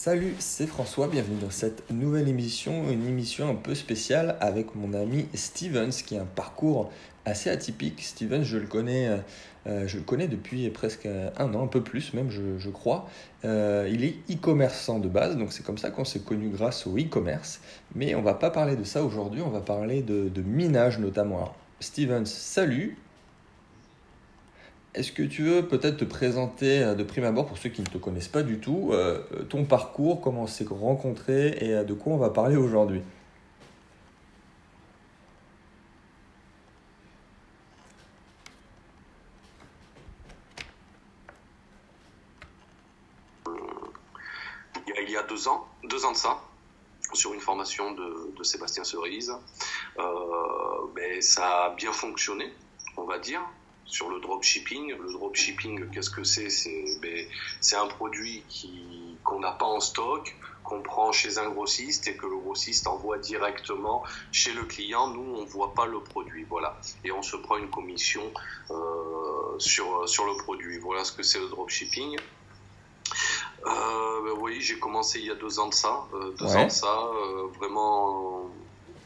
Salut, c'est François, bienvenue dans cette nouvelle émission, une émission un peu spéciale avec mon ami Stevens qui a un parcours assez atypique. Stevens, je le connais, euh, je le connais depuis presque un an, un peu plus même, je, crois. Euh, il est e-commerçant de base, donc c'est comme ça qu'on s'est connu grâce au e-commerce. Mais on va pas parler de ça aujourd'hui, on va parler de, minage notamment. Stevens, salut. Est-ce que tu veux peut-être te présenter euh, de prime abord pour ceux qui ne te connaissent pas du tout, euh, ton parcours, comment on s'est rencontré et euh, de quoi on va parler aujourd'hui? Il y a deux ans, deux ans de ça, sur une formation de, Sébastien Cerise, ça a bien fonctionné, on va dire sur le dropshipping. Le dropshipping, qu'est-ce que c'est? Ben, C'est un produit qui qu'on n'a pas en stock, qu'on prend chez un grossiste et que le grossiste envoie directement chez le client. Nous, on voit pas le produit, voilà. Et on se prend une commission euh, sur sur le produit. Voilà ce que c'est le dropshipping. Euh, ben oui, j'ai commencé il y a deux ans de ça, euh, deux ans de ça, euh, vraiment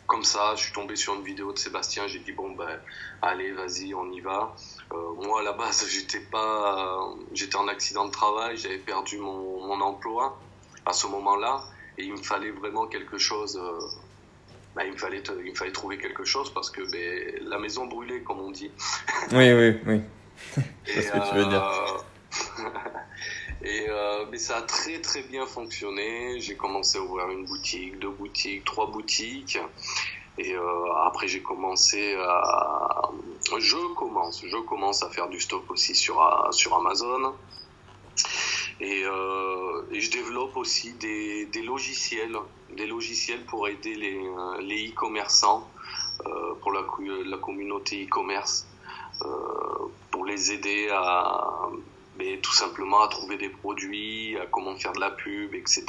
comme ça, je suis tombé sur une vidéo de Sébastien, j'ai dit bon ben allez vas-y on y va. Euh, moi à la base j'étais pas, j'étais en accident de travail, j'avais perdu mon, mon, emploi à ce moment-là et il me fallait vraiment quelque chose. Euh, ben, il me fallait il me fallait trouver quelque chose parce que ben, la maison brûlait comme on dit. Oui oui oui. C'est ce que tu veux dire. Euh, Et euh, mais ça a très très bien fonctionné. J'ai commencé à ouvrir une boutique, deux boutiques, trois boutiques. Et euh, après j'ai commencé à, je commence, je commence à faire du stock aussi sur sur Amazon. Et, euh, et je développe aussi des, des, logiciels, des logiciels pour aider les les e-commerçants, euh, pour la, la communauté e-commerce, euh, pour les aider à mais tout simplement à trouver des produits, à comment faire de la pub, etc.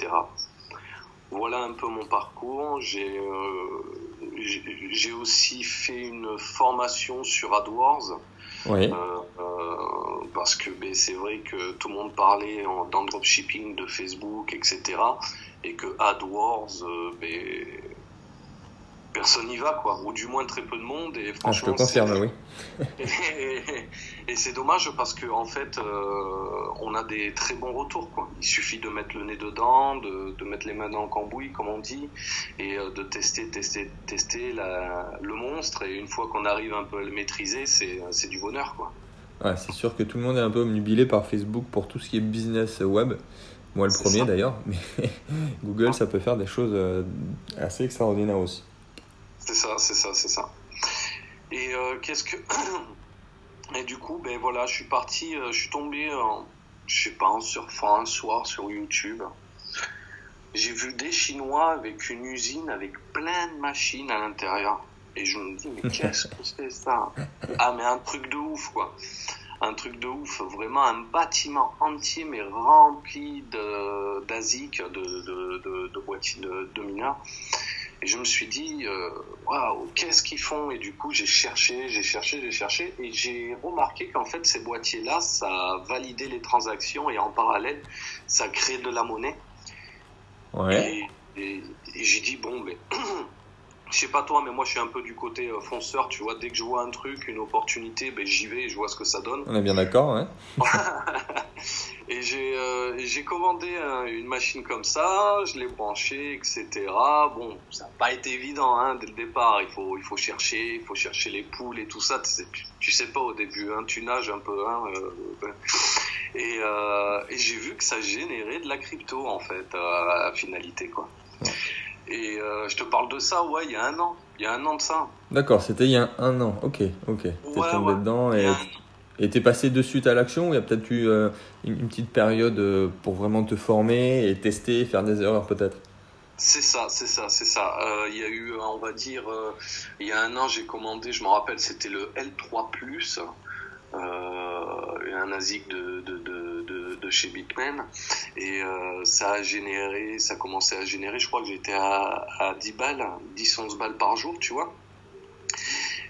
Voilà un peu mon parcours. J'ai euh, aussi fait une formation sur AdWords. Oui. Euh, euh, parce que ben, c'est vrai que tout le monde parlait en, dans dropshipping de Facebook, etc. Et que AdWords, ben, personne n'y va, quoi, ou du moins très peu de monde. Et franchement, ah, je te confirme, oui. et, c'est dommage parce que en fait, euh, on a des très bons retours, quoi. Il suffit de mettre le nez dedans, de, de mettre les mains dans le cambouis, comme on dit, et euh, de tester, tester, tester la, le monstre. Et une fois qu'on arrive un peu à le maîtriser, c'est du bonheur, quoi. Ouais, c'est sûr que tout le monde est un peu omnubilé par Facebook pour tout ce qui est business web. Moi, le premier d'ailleurs, mais Google, ça peut faire des choses euh, assez extraordinaires aussi. C'est ça, c'est ça, c'est ça. Et euh, qu'est-ce que. Et du coup, ben voilà, je suis parti, euh, je suis tombé, je sais pas, en surfant un soir sur YouTube. J'ai vu des Chinois avec une usine avec plein de machines à l'intérieur. Et je me dis, mais qu'est-ce que c'est ça? Ah, mais un truc de ouf, quoi. Un truc de ouf. Vraiment un bâtiment entier, mais rempli d'ASIC, de, de, de, de, boîtiers de, de mineurs. Et je me suis dit, euh, qu'est-ce qu'ils font? Et du coup, j'ai cherché, j'ai cherché, j'ai cherché, et j'ai remarqué qu'en fait, ces boîtiers-là, ça validait les transactions et en parallèle, ça crée de la monnaie. Ouais. Et, j'ai dit, bon, mais je sais pas toi, mais moi je suis un peu du côté euh, fonceur, tu vois. Dès que je vois un truc, une opportunité, ben, j'y vais et je vois ce que ça donne. On est bien d'accord, Et j'ai euh, commandé une machine comme ça, je l'ai branchée, etc. Bon, ça n'a pas été évident hein, dès le départ. Il faut il faut chercher, il faut chercher les poules et tout ça. Tu, tu sais pas au début, hein, tu nages un peu. Hein, euh, et, euh, et j'ai vu que ça générait de la crypto en fait à la finalité quoi. Et euh, je te parle de ça, ouais, il y a un an. Il y a un an de ça. D'accord, c'était il y a un an. Ok, ok. T'es tombé dedans et et t'es passé de suite à l'action Il y a peut-être eu euh, une, petite période euh, pour vraiment te former et tester, faire des erreurs peut-être c'est ça, c'est ça, c'est ça. Euh, il y a eu, on va dire, il y a un an, j'ai commandé, je me rappelle, c'était le L3+, un ASIC de, de, de, de, chez Bitman. Et ça a généré, ça a commencé à générer, je crois que j'étais à, à 10 balles, 10-11 balles par jour, tu vois.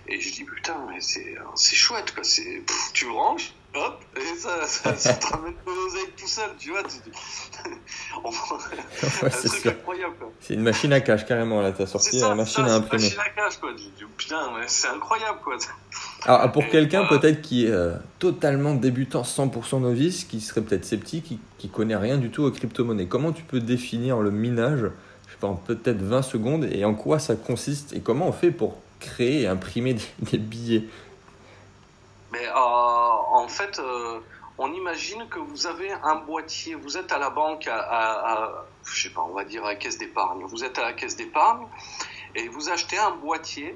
Et je dis putain, mais c'est, c'est chouette quoi. C'est, tu branches, hop, et ça, ça, ça te ramène de l'oseille tout seul, tu vois. Tu... Ouais, un c'est truc sûr. incroyable, quoi. C'est une machine à cash carrément là, t'as sorti ça, la machine à ça, c'est une imprimer. machine à cash, quoi. Tu dis, putain, mais c'est incroyable, quoi. Alors pour quelqu'un peut-être qui est euh, totalement débutant, 100% novice, qui serait peut-être sceptique, qui, qui connaît rien du tout aux crypto-monnaies, comment tu peux définir le minage, je sais pas, en peut-être 20 secondes, et en quoi ça consiste, et comment on fait pour créer et imprimer des, des billets Mais euh, en fait, euh, on imagine que vous avez un boîtier, vous êtes à la banque, à, à, à- je sais pas, on va dire à la caisse d'épargne. Vous êtes à la caisse d'épargne et vous achetez un boîtier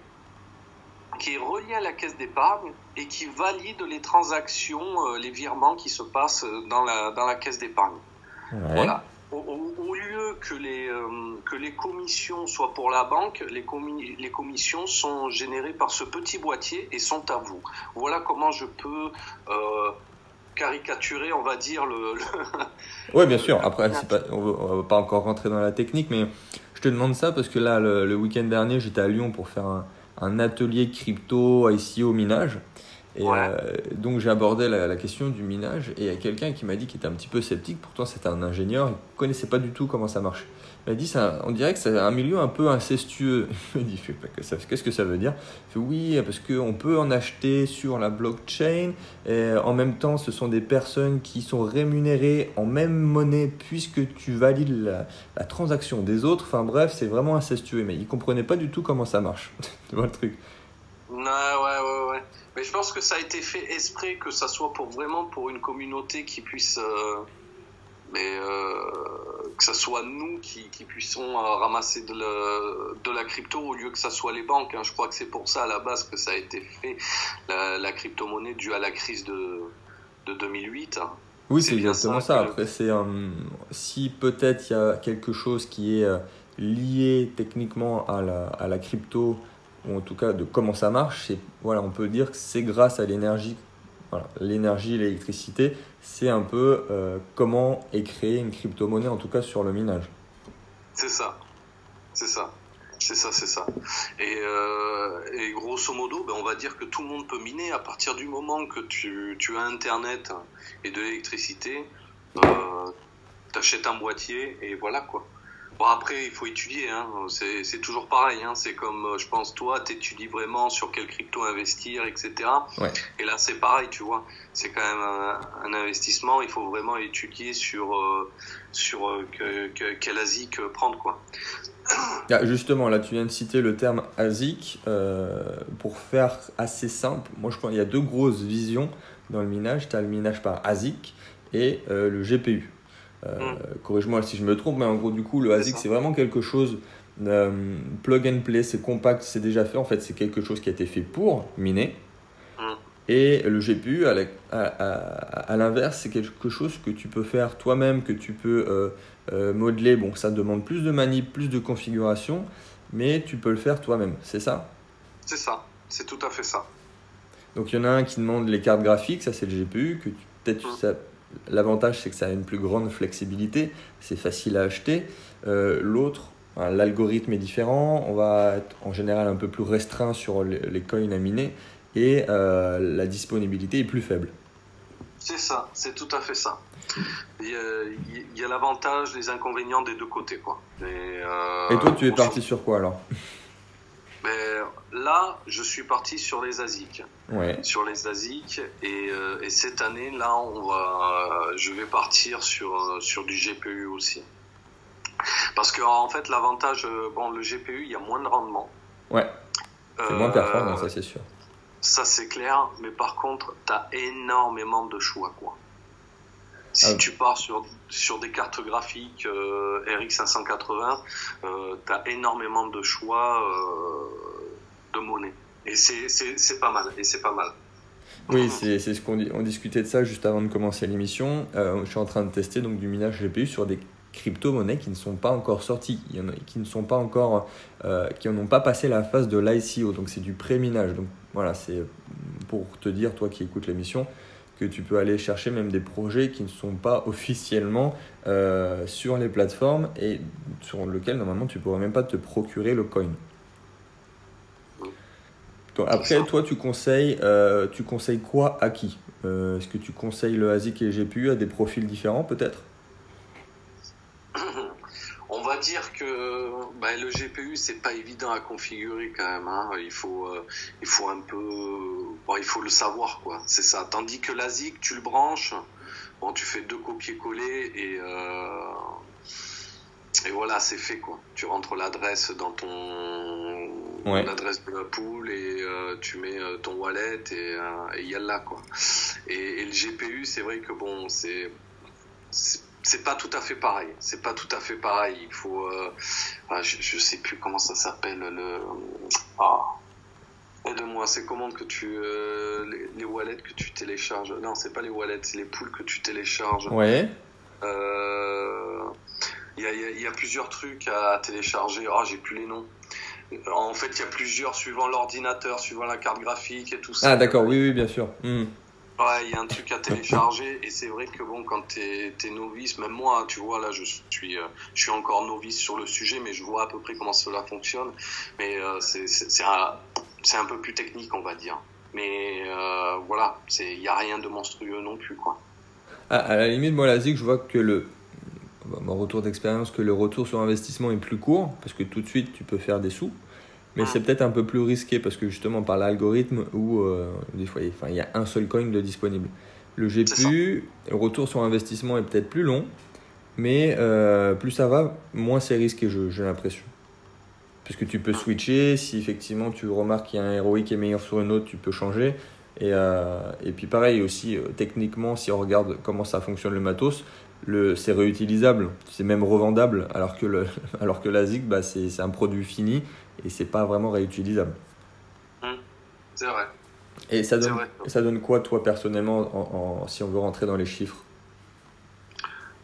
qui est relié à la caisse d'épargne et qui valide les transactions, euh, les virements qui se passent dans la, dans la caisse d'épargne. Ouais. Voilà. Au, lieu que les, euh, que les commissions soient pour la banque, les, les commissions sont générées par ce petit boîtier et sont à vous. Voilà comment je peux euh, caricaturer, on va dire, le, le- Ouais, bien sûr. Après, pas, on, on va pas encore rentrer dans la technique, mais je te demande ça parce que là, le, le week-end dernier, j'étais à Lyon pour faire un, un atelier crypto ICO minage. Et euh, donc, j'ai abordé la, la question du minage. Et il y a quelqu'un qui m'a dit qu'il était un petit peu sceptique. Pourtant, c'était un ingénieur. Il connaissait pas du tout comment ça marche. Il m'a dit, ça, on dirait que c'est un milieu un peu incestueux. Il m'a dit, qu'est-ce que ça veut dire? Il fait, Oui, parce qu'on peut en acheter sur la blockchain. Et en même temps, ce sont des personnes qui sont rémunérées en même monnaie puisque tu valides la, la transaction des autres. Enfin bref, c'est vraiment incestueux. Mais il comprenait pas du tout comment ça marche. tu vois le truc? Ouais, ouais, ouais, ouais. Mais je pense que ça a été fait exprès, que ça soit pour vraiment pour une communauté qui puisse, euh, mais euh, que ça soit nous qui, qui puissions euh, ramasser de la, de la crypto au lieu que ça soit les banques. hein. Je crois que c'est pour ça à la base que ça a été fait, la, la crypto-monnaie due à la crise de, de 2008. hein. Oui, C'est exactement ça ça. Après, c'est si peut-être il y a quelque chose qui est lié techniquement à la, à la crypto, ou en tout cas de comment ça marche, c'est voilà, on peut dire que c'est grâce à l'énergie, voilà, l'énergie, l'électricité, c'est un peu euh, comment est créée une crypto-monnaie, en tout cas sur le minage. C'est ça. C'est ça. C'est ça, c'est ça. Et, euh, grosso modo, ben, on va dire que tout le monde peut miner à partir du moment que tu, tu as Internet et de l'électricité. Euh, T'achètes un boîtier et voilà quoi. Bon après, il faut étudier. Hein. C'est toujours pareil. Hein. C'est comme, euh, je pense, toi, t'étudies vraiment sur quelle crypto investir, etc. Ouais. Et là, c'est pareil, tu vois. C'est quand même un, un investissement. Il faut vraiment étudier sur euh, sur euh, que, que- quelle ASIC prendre quoi. Ah, justement, là, tu viens de citer le terme ASIC. euh, pour faire assez simple, moi, je pense qu'il y a deux grosses visions dans le minage. Tu as le minage par ASIC et euh, le GPU. Euh, Corrige-moi si je me trompe, mais en gros, du coup, le ASIC, c'est vraiment quelque chose euh, plug and play, c'est compact, c'est déjà fait. En fait, c'est quelque chose qui a été fait pour miner. Mm. Et le GPU, à l'inverse, c'est quelque chose que tu peux faire toi-même, que tu peux euh, euh, modeler. Bon, ça demande plus de manip, plus de configuration, mais tu peux le faire toi-même, c'est ça? C'est ça. C'est tout à fait ça. Donc il y en a un qui demande les cartes graphiques, ça c'est le GPU, que tu- peut-être Mm. L'avantage c'est que ça a une plus grande flexibilité, c'est facile à acheter. Euh, L'autre, hein, l'algorithme est différent, on va être en général un peu plus restreint sur les, les coins à miner et euh, la disponibilité est plus faible. C'est ça. C'est tout à fait ça. Il y a, il y a l'avantage, les inconvénients des deux côtés quoi. Et, euh, Et toi tu es parti sur quoi alors? Mais là, je suis parti sur les ASIC. Ouais, sur les ASIC et, euh, et cette année là on va euh, je vais partir sur euh, sur du GPU aussi. Parce que en fait l'avantage bon le GPU il y a moins de rendement. Ouais, c'est moins performant, ça c'est sûr. ça c'est clair mais par contre tu as énormément de choix quoi si Ah. tu pars sur sur des cartes graphiques euh, RX 580 euh, tu as énormément de choix euh, de monnaie et c'est pas mal et c'est pas mal Oui, c'est ce qu'on on discutait de ça juste avant de commencer l'émission. Euh, je suis en train de tester donc du minage GPU sur des crypto-monnaies qui ne sont pas encore sorties, qui ne sont pas encore, euh, qui n'ont pas passé la phase de l'ICO, donc c'est du pré-minage. Donc voilà, c'est pour te dire, toi qui écoutes l'émission, que tu peux aller chercher même des projets qui ne sont pas officiellement euh, sur les plateformes et sur lesquels normalement tu pourrais même pas te procurer le coin. après, toi, tu conseilles, euh, tu conseilles quoi à qui? Euh, Est-ce que tu conseilles le ASIC et le GPU à des profils différents, peut-être On va dire que bah, le GPU, c'est pas évident à configurer quand même. Hein. Il, faut, euh, il faut un peu. il faut le savoir, quoi. C'est ça. Tandis que l'ASIC, tu le branches, bon, tu fais deux copier-coller et et voilà, c'est fait quoi. Tu rentres l'adresse dans ton l'adresse de la poule et euh, tu mets euh, ton wallet et il y a là quoi. Et, le GPU, c'est vrai que bon, c'est c'est pas tout à fait pareil. C'est pas tout à fait pareil. Il faut, euh, je, je, sais plus comment ça s'appelle le. Ah, aide-moi. C'est comment que tu les, les, wallets que tu télécharges. Non, c'est pas les wallets, c'est les poules que tu télécharges. Ouais. Euh, il y a, plusieurs trucs à télécharger. Oh, j'ai plus les noms. En fait, il y a plusieurs suivant l'ordinateur, suivant la carte graphique et tout ça. Ah, d'accord, oui, oui, bien sûr. Hmm. Ouais, il y a un truc à télécharger et c'est vrai que bon, quand t'es es novice, même moi, tu vois, là, je suis, euh, je suis encore novice sur le sujet, mais je vois à peu près comment cela fonctionne. Mais euh, c'est un, un peu plus technique, on va dire. Mais euh, voilà, il n'y a rien de monstrueux non plus, quoi. À la limite, moi, la ZIC, je vois que le, mon retour d'expérience que le retour sur investissement est plus court, parce que tout de suite tu peux faire des sous. Mais c'est peut-être un peu plus risqué parce que justement par l'algorithme où euh, des fois il y a un seul coin de disponible. Le GPU, le retour sur investissement est peut-être plus long, mais euh, plus ça va, moins c'est risqué, j'ai l'impression. Puisque tu peux switcher, si effectivement tu remarques qu'il y a un héroïque qui est meilleur sur une autre, tu peux changer. Et, euh, et puis pareil aussi, techniquement, si on regarde comment ça fonctionne le matos, c'est réutilisable, c'est même revendable, alors que, le, alors que la ZIG, bah, c'est un produit fini et c'est pas vraiment réutilisable. Mmh. c'est vrai. Et ça donne, ça donne quoi, toi, personnellement, en, si on veut rentrer dans les chiffres?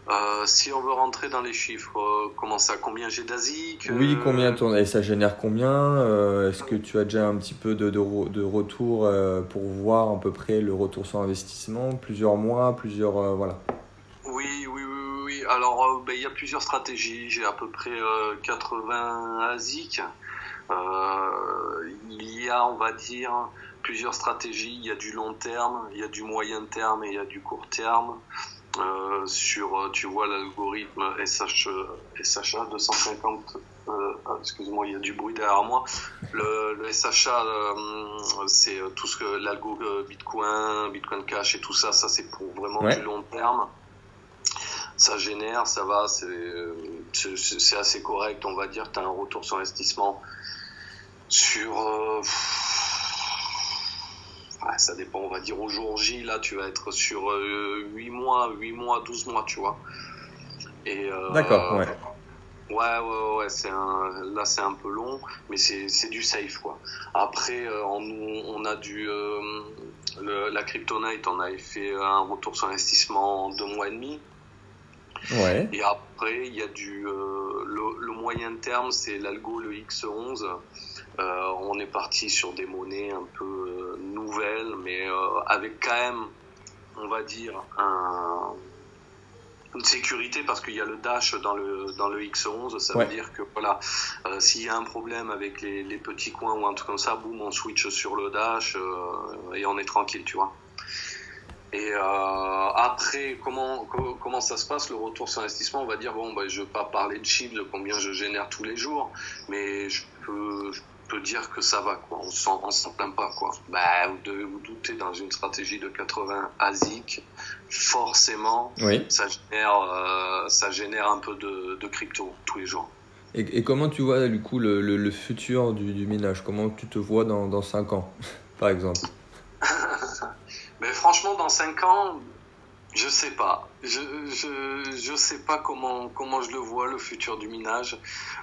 Euh, si on veut rentrer dans les chiffres, euh, comment ça Combien j'ai d'ASIC Oui, combien tourne Et ça génère combien euh, Est-ce que tu as déjà un petit peu de, de, de retour pour voir à peu près le retour sur investissement? Plusieurs mois, plusieurs. voilà alors euh, ben, il y a plusieurs stratégies. J'ai à peu près 80 euh, ASIC. Euh, il y a, on va dire, plusieurs stratégies. Il y a du long terme, il y a du moyen terme et il y a du court terme. sur, tu vois, l'algorithme SH, SHA 250. excuse-moi, il y a du bruit derrière moi. Le, le SHA, c'est tout ce que l'algo Bitcoin, Bitcoin Cash et tout ça. Ça, c'est pour vraiment du long terme ça génère, ça va, c'est assez correct, on va dire. Tu as un retour sur investissement sur. Euh, ça dépend, on va dire au jour J, là, tu vas être sur 8 euh, mois, 8 mois, 12 mois, tu vois. Euh, D'accord, ouais. Ouais, ouais, ouais, c'est un, là c'est un peu long, mais c'est du safe quoi. Après, on, on a du le, la Kryptonite, on avait fait un retour sur investissement en deux mois et demi. Et après, il y a du euh, le, moyen terme, c'est l'algo le X11. Euh, on est parti sur des monnaies un peu euh, nouvelles, mais avec quand même, on va dire, un, une sécurité parce qu'il y a le dash dans le dans le X11 ça veut dire que voilà s'il y a un problème avec les, les, petits coins ou un truc comme ça boum on switch sur le dash et on est tranquille tu vois et euh, après, comment, comment ça se passe le retour sur investissement? On va dire, bon, bah, je ne vais pas parler de chiffres, de combien je génère tous les jours, mais je peux, je peux dire que ça va, quoi. On ne s'en plaint pas. Quoi. Bah, vous devez vous douter, dans une stratégie de 80 ASIC, forcément, ça, génère, euh, ça génère un peu de, de crypto tous les jours. Et, et, comment tu vois du coup le, le, futur du, du, minage? Comment tu te vois dans, dans 5 ans, par exemple? Mais franchement, dans 5 ans, je sais pas. Je, je, je, sais pas comment, comment je le vois, le futur du minage.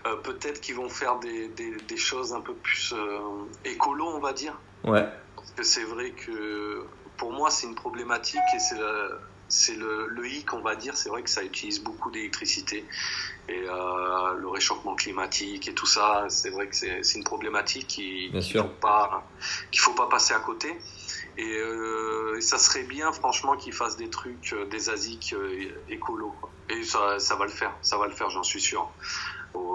Euh, peut-être qu'ils vont faire des, des, des, choses un peu plus euh, écolo, on va dire. Ouais. Parce que c'est vrai que pour moi, c'est une problématique et c'est c'est le, le hic, on va dire. C'est vrai que ça utilise beaucoup d'électricité et euh, le réchauffement climatique et tout ça. C'est vrai que c'est une problématique qu'il ne faut, pas, qu'il faut pas passer à côté. Euh, et, ça serait bien, franchement, qu'ils fassent des trucs, euh, des ASIC euh, écolo. Et ça, ça va le faire, ça va le faire, j'en suis sûr.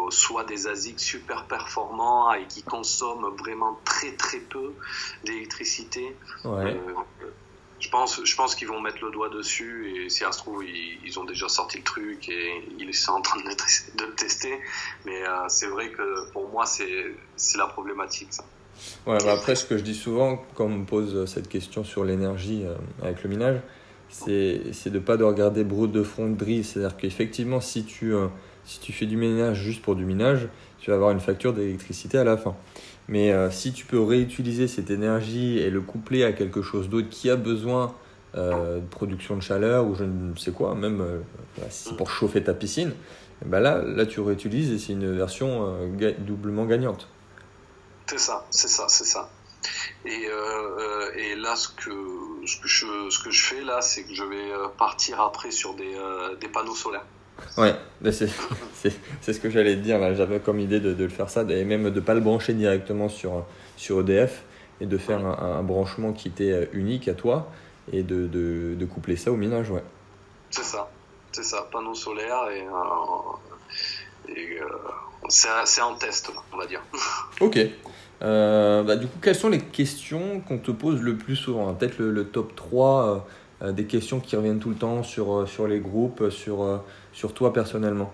soit des ASIC super performants et qui consomment vraiment très très peu d'électricité. Ouais. je pense, je pense qu'ils vont mettre le doigt dessus et si ça se trouve, ils, ont déjà sorti le truc et ils sont en train de, de le tester. Mais c'est vrai que pour moi, c'est la problématique. Ça. Bah après, ce que je dis souvent quand on me pose cette question sur l'énergie avec le minage, c'est de ne pas de regarder brut de fonderie. C'est-à-dire qu'effectivement, si tu, euh, si tu fais du ménage juste pour du minage, tu vas avoir une facture d'électricité à la fin. Mais euh, si tu peux réutiliser cette énergie et le coupler à quelque chose d'autre qui a besoin euh, de production de chaleur ou je ne sais quoi, même si c'est pour chauffer ta piscine, ben là, là tu réutilises et c'est une version doublement gagnante. C'est ça, c'est ça, c'est ça. Et, euh, et là, ce que, ce, que je, ce que je fais là, c'est que je vais euh, partir après sur des, euh, des panneaux solaires. Ouais, c'est ce que j'allais te dire. J'avais comme idée de, de, le faire ça, et même de ne pas le brancher directement sur, sur EDF et de faire un, branchement qui était unique à toi et de, de, de coupler ça au minage. Ouais. C'est ça, c'est ça, panneaux solaires et, et c'est en test, on va dire. Ok. Euh, bah, du coup, quelles sont les questions qu'on te pose le plus souvent? Peut-être le, top 3 euh, euh, des questions qui reviennent tout le temps sur, sur les groupes, sur, sur toi personnellement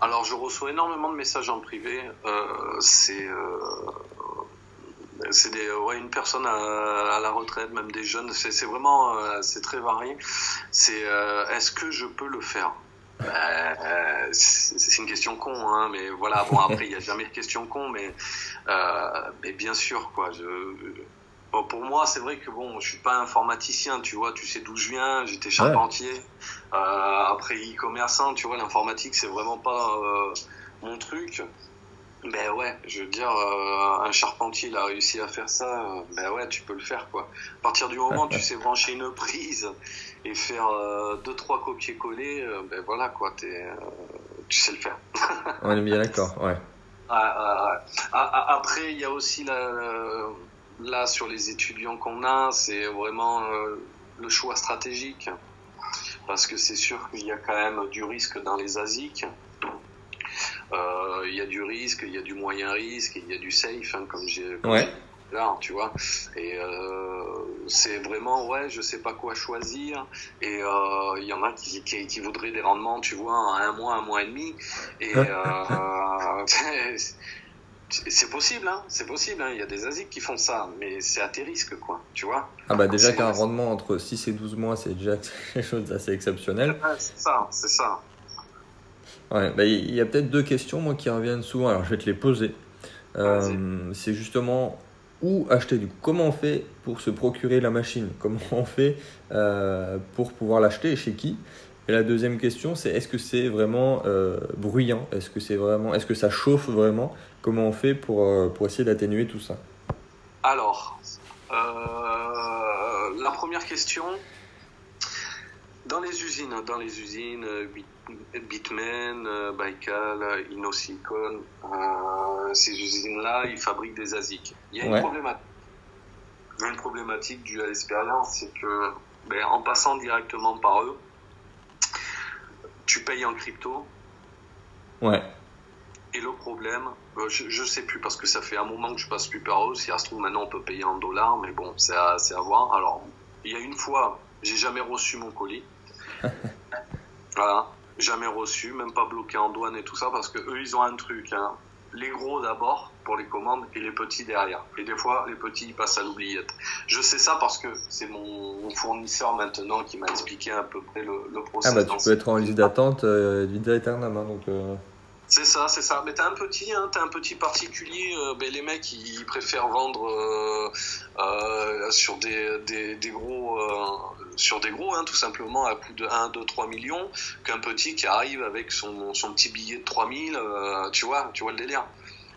Alors, je reçois énormément de messages en privé. c'est c'est ouais, une personne à, la retraite, même des jeunes. C'est vraiment c'est très varié. C'est est-ce que je peux le faire? Euh, c'est une question con, hein, mais voilà. Bon, après, il n'y a jamais de question con, mais, euh, mais bien sûr, quoi. Je, bon, pour moi, c'est vrai que bon, je suis pas informaticien, tu vois. Tu sais d'où je viens. J'étais charpentier. Euh, après, e-commerçant, tu vois, l'informatique, c'est vraiment pas mon truc. Ben ouais, je veux dire, euh, un charpentier, il a réussi à faire ça, ben ouais, tu peux le faire, quoi. À partir du moment où tu sais brancher une prise et faire euh, deux, trois copier-coller, euh, ben voilà, quoi, es, tu sais le faire. On est bien d'accord, ouais. Après, il y a aussi la, là, sur les étudiants qu'on a, c'est vraiment le choix stratégique. Parce que c'est sûr qu'il y a quand même du risque dans les ASIC. Euh, il y a du risque, il y a du moyen risque, il y a du safe, hein, comme j'ai ouais. Là, tu vois. Et euh, c'est vraiment, ouais, je sais pas quoi choisir. Et euh, il y en a qui, qui, qui, voudraient des rendements, tu vois, en un mois, un mois et demi. Et c'est possible, hein, c'est possible. Hein. Il y a des ASIC qui font ça, mais c'est à tes risques, quoi, tu vois. Ah bah déjà qu'un rendement entre 6 et 12 mois, c'est déjà quelque chose d'assez exceptionnel. c'est ça, c'est ça. Ouais, bah, il y a peut-être deux questions moi qui reviennent souvent. Alors je vais te les poser. Euh, c'est justement où acheter du coup. Comment on fait pour se procurer la machine? Comment on fait euh, pour pouvoir l'acheter et chez qui? Et la deuxième question, c'est est-ce que c'est vraiment euh, bruyant? Est-ce que c'est vraiment, est-ce que ça chauffe vraiment? Comment on fait pour pour essayer d'atténuer tout ça? Alors, la première question. Dans les usines, dans les usines, Bitmain, euh, Baikal, Inosilicon, euh, ces usines-là, ils fabriquent des ASIC. Il y a une problématique. Il y a une problématique due à l'expérience, c'est que ben, en passant directement par eux, tu payes en crypto. Ouais. Et le problème, euh, je, je sais plus parce que ça fait un moment que je passe plus par eux. Si ça se trouve maintenant on peut payer en dollars, mais bon, c'est à, à voir. Alors, il y a une fois, j'ai jamais reçu mon colis. voilà jamais reçu, même pas bloqué en douane et tout ça, parce que eux, ils ont un truc. Hein. Les gros d'abord pour les commandes et les petits derrière. Et des fois, les petits ils passent à l'oubliette. Je sais ça parce que c'est mon, fournisseur maintenant qui m'a expliqué à peu près le, le processus. Ah bah tu peux être en liste d'attente euh, du hein, donc. Euh... C'est ça, c'est ça. Mais t'as un petit, hein, t'as un petit particulier. Euh, ben, les mecs, ils préfèrent vendre euh, euh, sur des, des, gros, sur des gros, hein, tout simplement à coût de 1, 2, 3 millions, qu'un petit qui arrive avec son, petit billet de 3000. tu vois, tu vois le délire.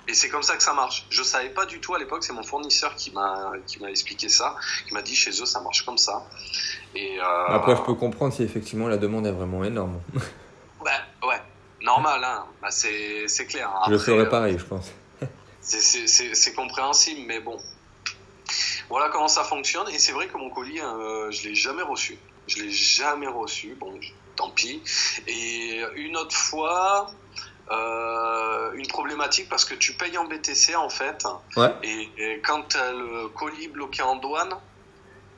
Et c'est comme ça que ça marche. Je savais pas du tout à l'époque. C'est mon fournisseur qui m'a qui m'a expliqué ça, qui m'a dit chez eux ça marche comme ça. Après, je peux comprendre si effectivement la demande est vraiment énorme. normal, hein. Bah, c'est clair. je le ferais euh, pareil, je pense. c'est compréhensible, mais bon. Voilà comment ça fonctionne. Et c'est vrai que mon colis, euh, je l'ai jamais reçu. Je l'ai jamais reçu. Bon, tant pis. Et une autre fois, euh, une problématique parce que tu payes en BTC en fait. Ouais. Et, et quand tu as le colis bloqué en douane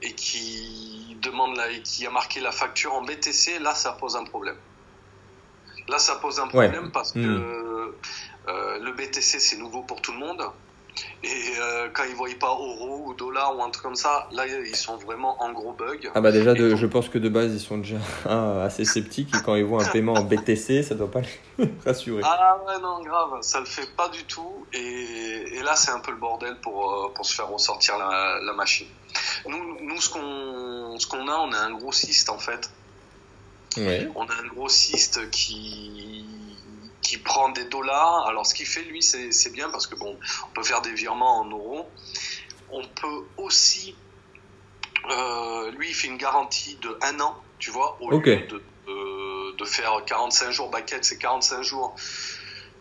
et qui demande la, et qui a marqué la facture en BTC, là ça pose un problème. Là ça pose un problème parce que Hmm. euh, le BTC c'est nouveau pour tout le monde. Et euh, quand ils voient pas euro ou dollar ou un truc comme ça, là ils sont vraiment en gros bug. Ah bah déjà, Et de, donc- je pense que de base, ils sont déjà assez sceptiques et quand ils voient un paiement en BTC, ça doit pas les rassurer. Ah ouais, non, grave, ça le fait pas du tout. Et, et là, c'est un peu le bordel pour, euh, pour se faire ressortir la, la machine. Nous, nous ce qu'on qu'on a, on a un grossiste en fait. Ouais. On a un grossiste qui qui prend des dollars. Alors, ce qu'il fait, lui, c'est bien parce que bon, on peut faire des virements en euros. On peut aussi, euh, lui, il fait une garantie de un an, tu vois, au lieu de, faire 45 jours, Baquette, c'est 45 jours.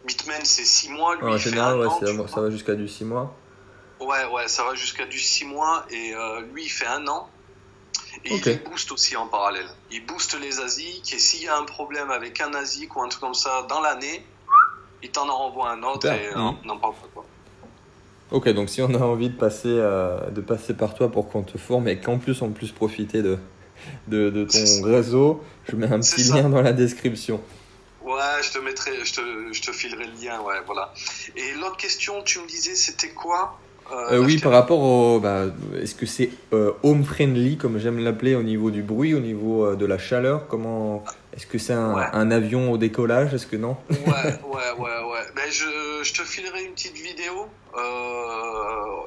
Bitman, c'est 6 mois. Lui, En général, ouais, an, ça va jusqu'à du 6 mois. Ouais, ouais, ça va jusqu'à du 6 mois. Et euh, lui, il fait un an. Et il booste aussi en parallèle. Il booste les ASIC. Et s'il y a un problème avec un ASIC ou un truc comme ça dans l'année, il t'en en renvoie un autre Super. et euh, on n'en parle pas. Quoi. Ok, donc si on a envie de passer, euh, de passer par toi pour qu'on te forme et qu'en plus on puisse profiter de, de, de ton réseau, je mets un petit lien dans la description. Ouais, je te mettrai, je te, je te filerai le lien, ouais, voilà. Et l'autre question, tu me disais, c'était quoi Euh, oui, par rapport au. Bah, Est-ce que c'est euh, home friendly, comme j'aime l'appeler, au niveau du bruit, au niveau euh, de la chaleur? Comment Est-ce que c'est un, Ouais. un avion au décollage? Est-ce que non? Ouais, ouais, ouais, ouais. Ben, je, je te filerai une petite vidéo.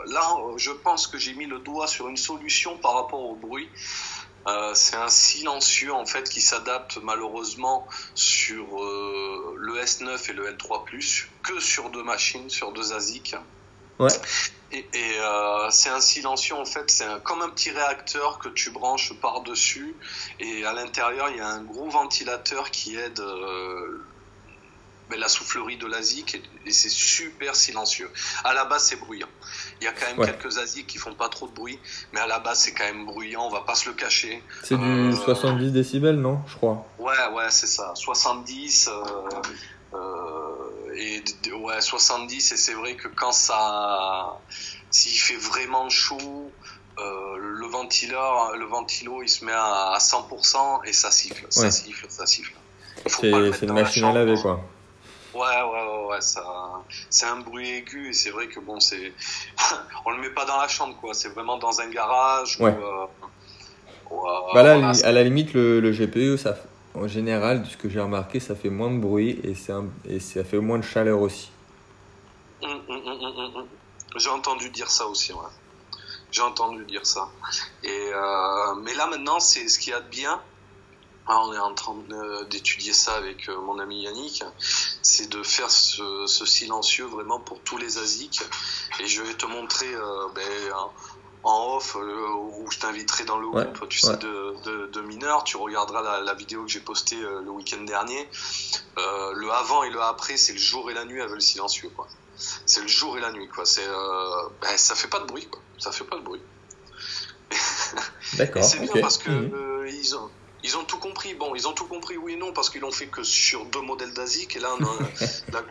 Là, je pense que j'ai mis le doigt sur une solution par rapport au bruit. Euh, c'est un silencieux en fait qui s'adapte malheureusement sur euh, le S9 et le L3 que sur deux machines, sur deux ASIC. Ouais. Et, et, euh, c'est un silencieux en fait, c'est comme un petit réacteur que tu branches par dessus et à l'intérieur il y a un gros ventilateur qui aide euh, ben, la soufflerie de l'ASIC et, et c'est super silencieux. À la base c'est bruyant. Il y a quand même Ouais. quelques ASIC qui font pas trop de bruit, mais à la base c'est quand même bruyant, on va pas se le cacher. C'est du Euh, 70 décibels, non Je crois. Ouais, ouais, c'est ça. 70 euh, euh, et ouais 70 et c'est vrai que quand ça, s'il fait vraiment chaud, euh, le ventileur, le ventilo, il se met à, à 100% et ça siffle, ça Ouais. siffle, ça siffle. C'est une machine à laver, quoi. Ouais, ouais, ouais, ouais, ça, c'est un bruit aigu et c'est vrai que bon, c'est, on le met pas dans la chambre, quoi. C'est vraiment dans un garage. Ouais. Ou, euh, euh, Bah là, voilà, à la limite, le, le GPU, ça, en général, de ce que j'ai remarqué, ça fait moins de bruit et, un- et ça fait moins de chaleur aussi. Hum, hum, hum. J'ai entendu dire ça aussi, ouais. J'ai entendu dire ça. Et euh, mais là maintenant, c'est ce qu'il y a de bien. Ah, on est en train de- d'étudier ça avec euh, mon ami Yannick. C'est de faire ce, silencieux vraiment pour tous les ASIC. Et je vais te montrer euh, ben, en- off euh, où je t'inviterai dans le Ouais, groupe, tu ouais. sais, de, de, de mineurs. Tu regarderas la, la vidéo que j'ai postée euh, le week-end dernier. Euh, le avant et le après, c'est le jour et la nuit avec le silencieux, quoi. C'est le jour et la nuit, quoi. C'est, ben, ça fait pas de bruit, quoi. Ça fait pas de bruit. D'accord, c'est bien parce que euh, ils ont. Ils ont tout compris. Bon, ils ont tout compris, oui et non, parce qu'ils l'ont fait que sur deux modèles d'ASIC. Et là, on, a- la-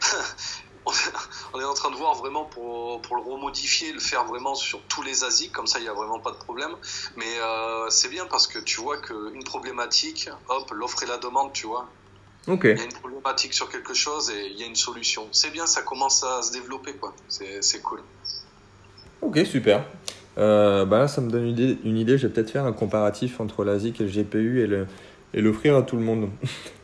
on est- on est en train de voir vraiment pour, pour le remodifier, le faire vraiment sur tous les ASIC. Comme ça, il n'y a vraiment pas de problème. Mais euh, c'est bien parce que tu vois qu'une problématique, hop, l'offre et la demande, tu vois. Ok, Il y a une problématique sur quelque chose et il y a une solution. C'est bien, ça commence à se développer, quoi. C'est cool. ok, super. Euh, bah là, ça me donne une idée. Une idée. Je vais peut-être faire un comparatif entre l'ASIC et le GPU et le et l'offrir à tout le monde.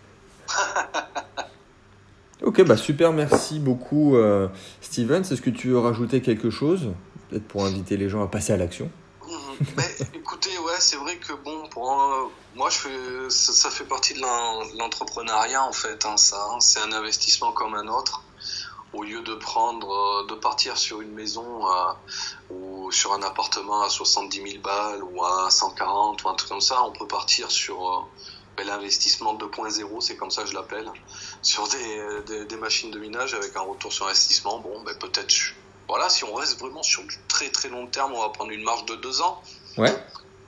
ok, bah super, merci beaucoup, euh, Steven. Est-ce que tu veux rajouter quelque chose Peut-être pour inviter les gens à passer à l'action? Mhm. Mais écoutez, c'est vrai que bon, pour moi, ça, fait partie de l'en- de l'entrepreneuriat en fait. Hein, ça, hein. c'est un investissement comme un autre. Au lieu de prendre, euh, de partir sur une maison euh, ou sur un appartement à 70 000 balles ou à 140 ou un truc comme ça, on peut partir sur ben, l'investissement 2.0, c'est comme ça je l'appelle, sur des, des, des machines de minage avec un retour sur investissement. Bon, ben peut-être, voilà, si on reste vraiment sur du très très long terme, on va prendre une marge de deux ans. Ouais.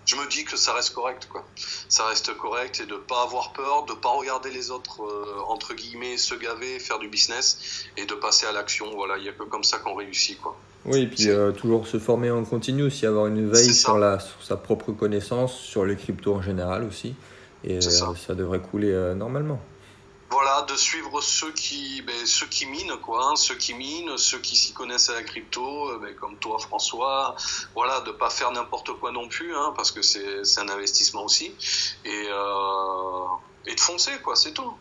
je me dis que ça reste correct, quoi. Ça reste correct et de pas avoir peur, de pas regarder les autres euh, entre guillemets se gaver, faire du business et de passer à l'action. Voilà, il y a que comme ça qu'on réussit, quoi. Oui, et puis euh, toujours se former en continu aussi, avoir une veille sur, la, sur sa propre connaissance, sur les cryptos en général aussi. Et ça. ça. devrait couler normalement voilà, de suivre ceux qui, ben, ceux qui minent, quoi, hein, ceux qui minent, ceux qui s'y connaissent à la crypto, euh, ben, comme toi, François. Voilà, de pas faire n'importe quoi non plus, hein, parce que c'est, c'est un investissement aussi, et, euh, et de foncer, quoi, c'est tout.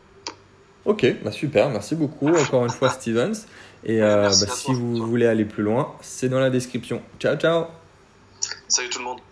Ok, bah super, merci beaucoup encore une fois Stevens. Et euh, bah, si vous voulez aller plus loin, c'est dans la description. Ciao, ciao. Salut tout le monde.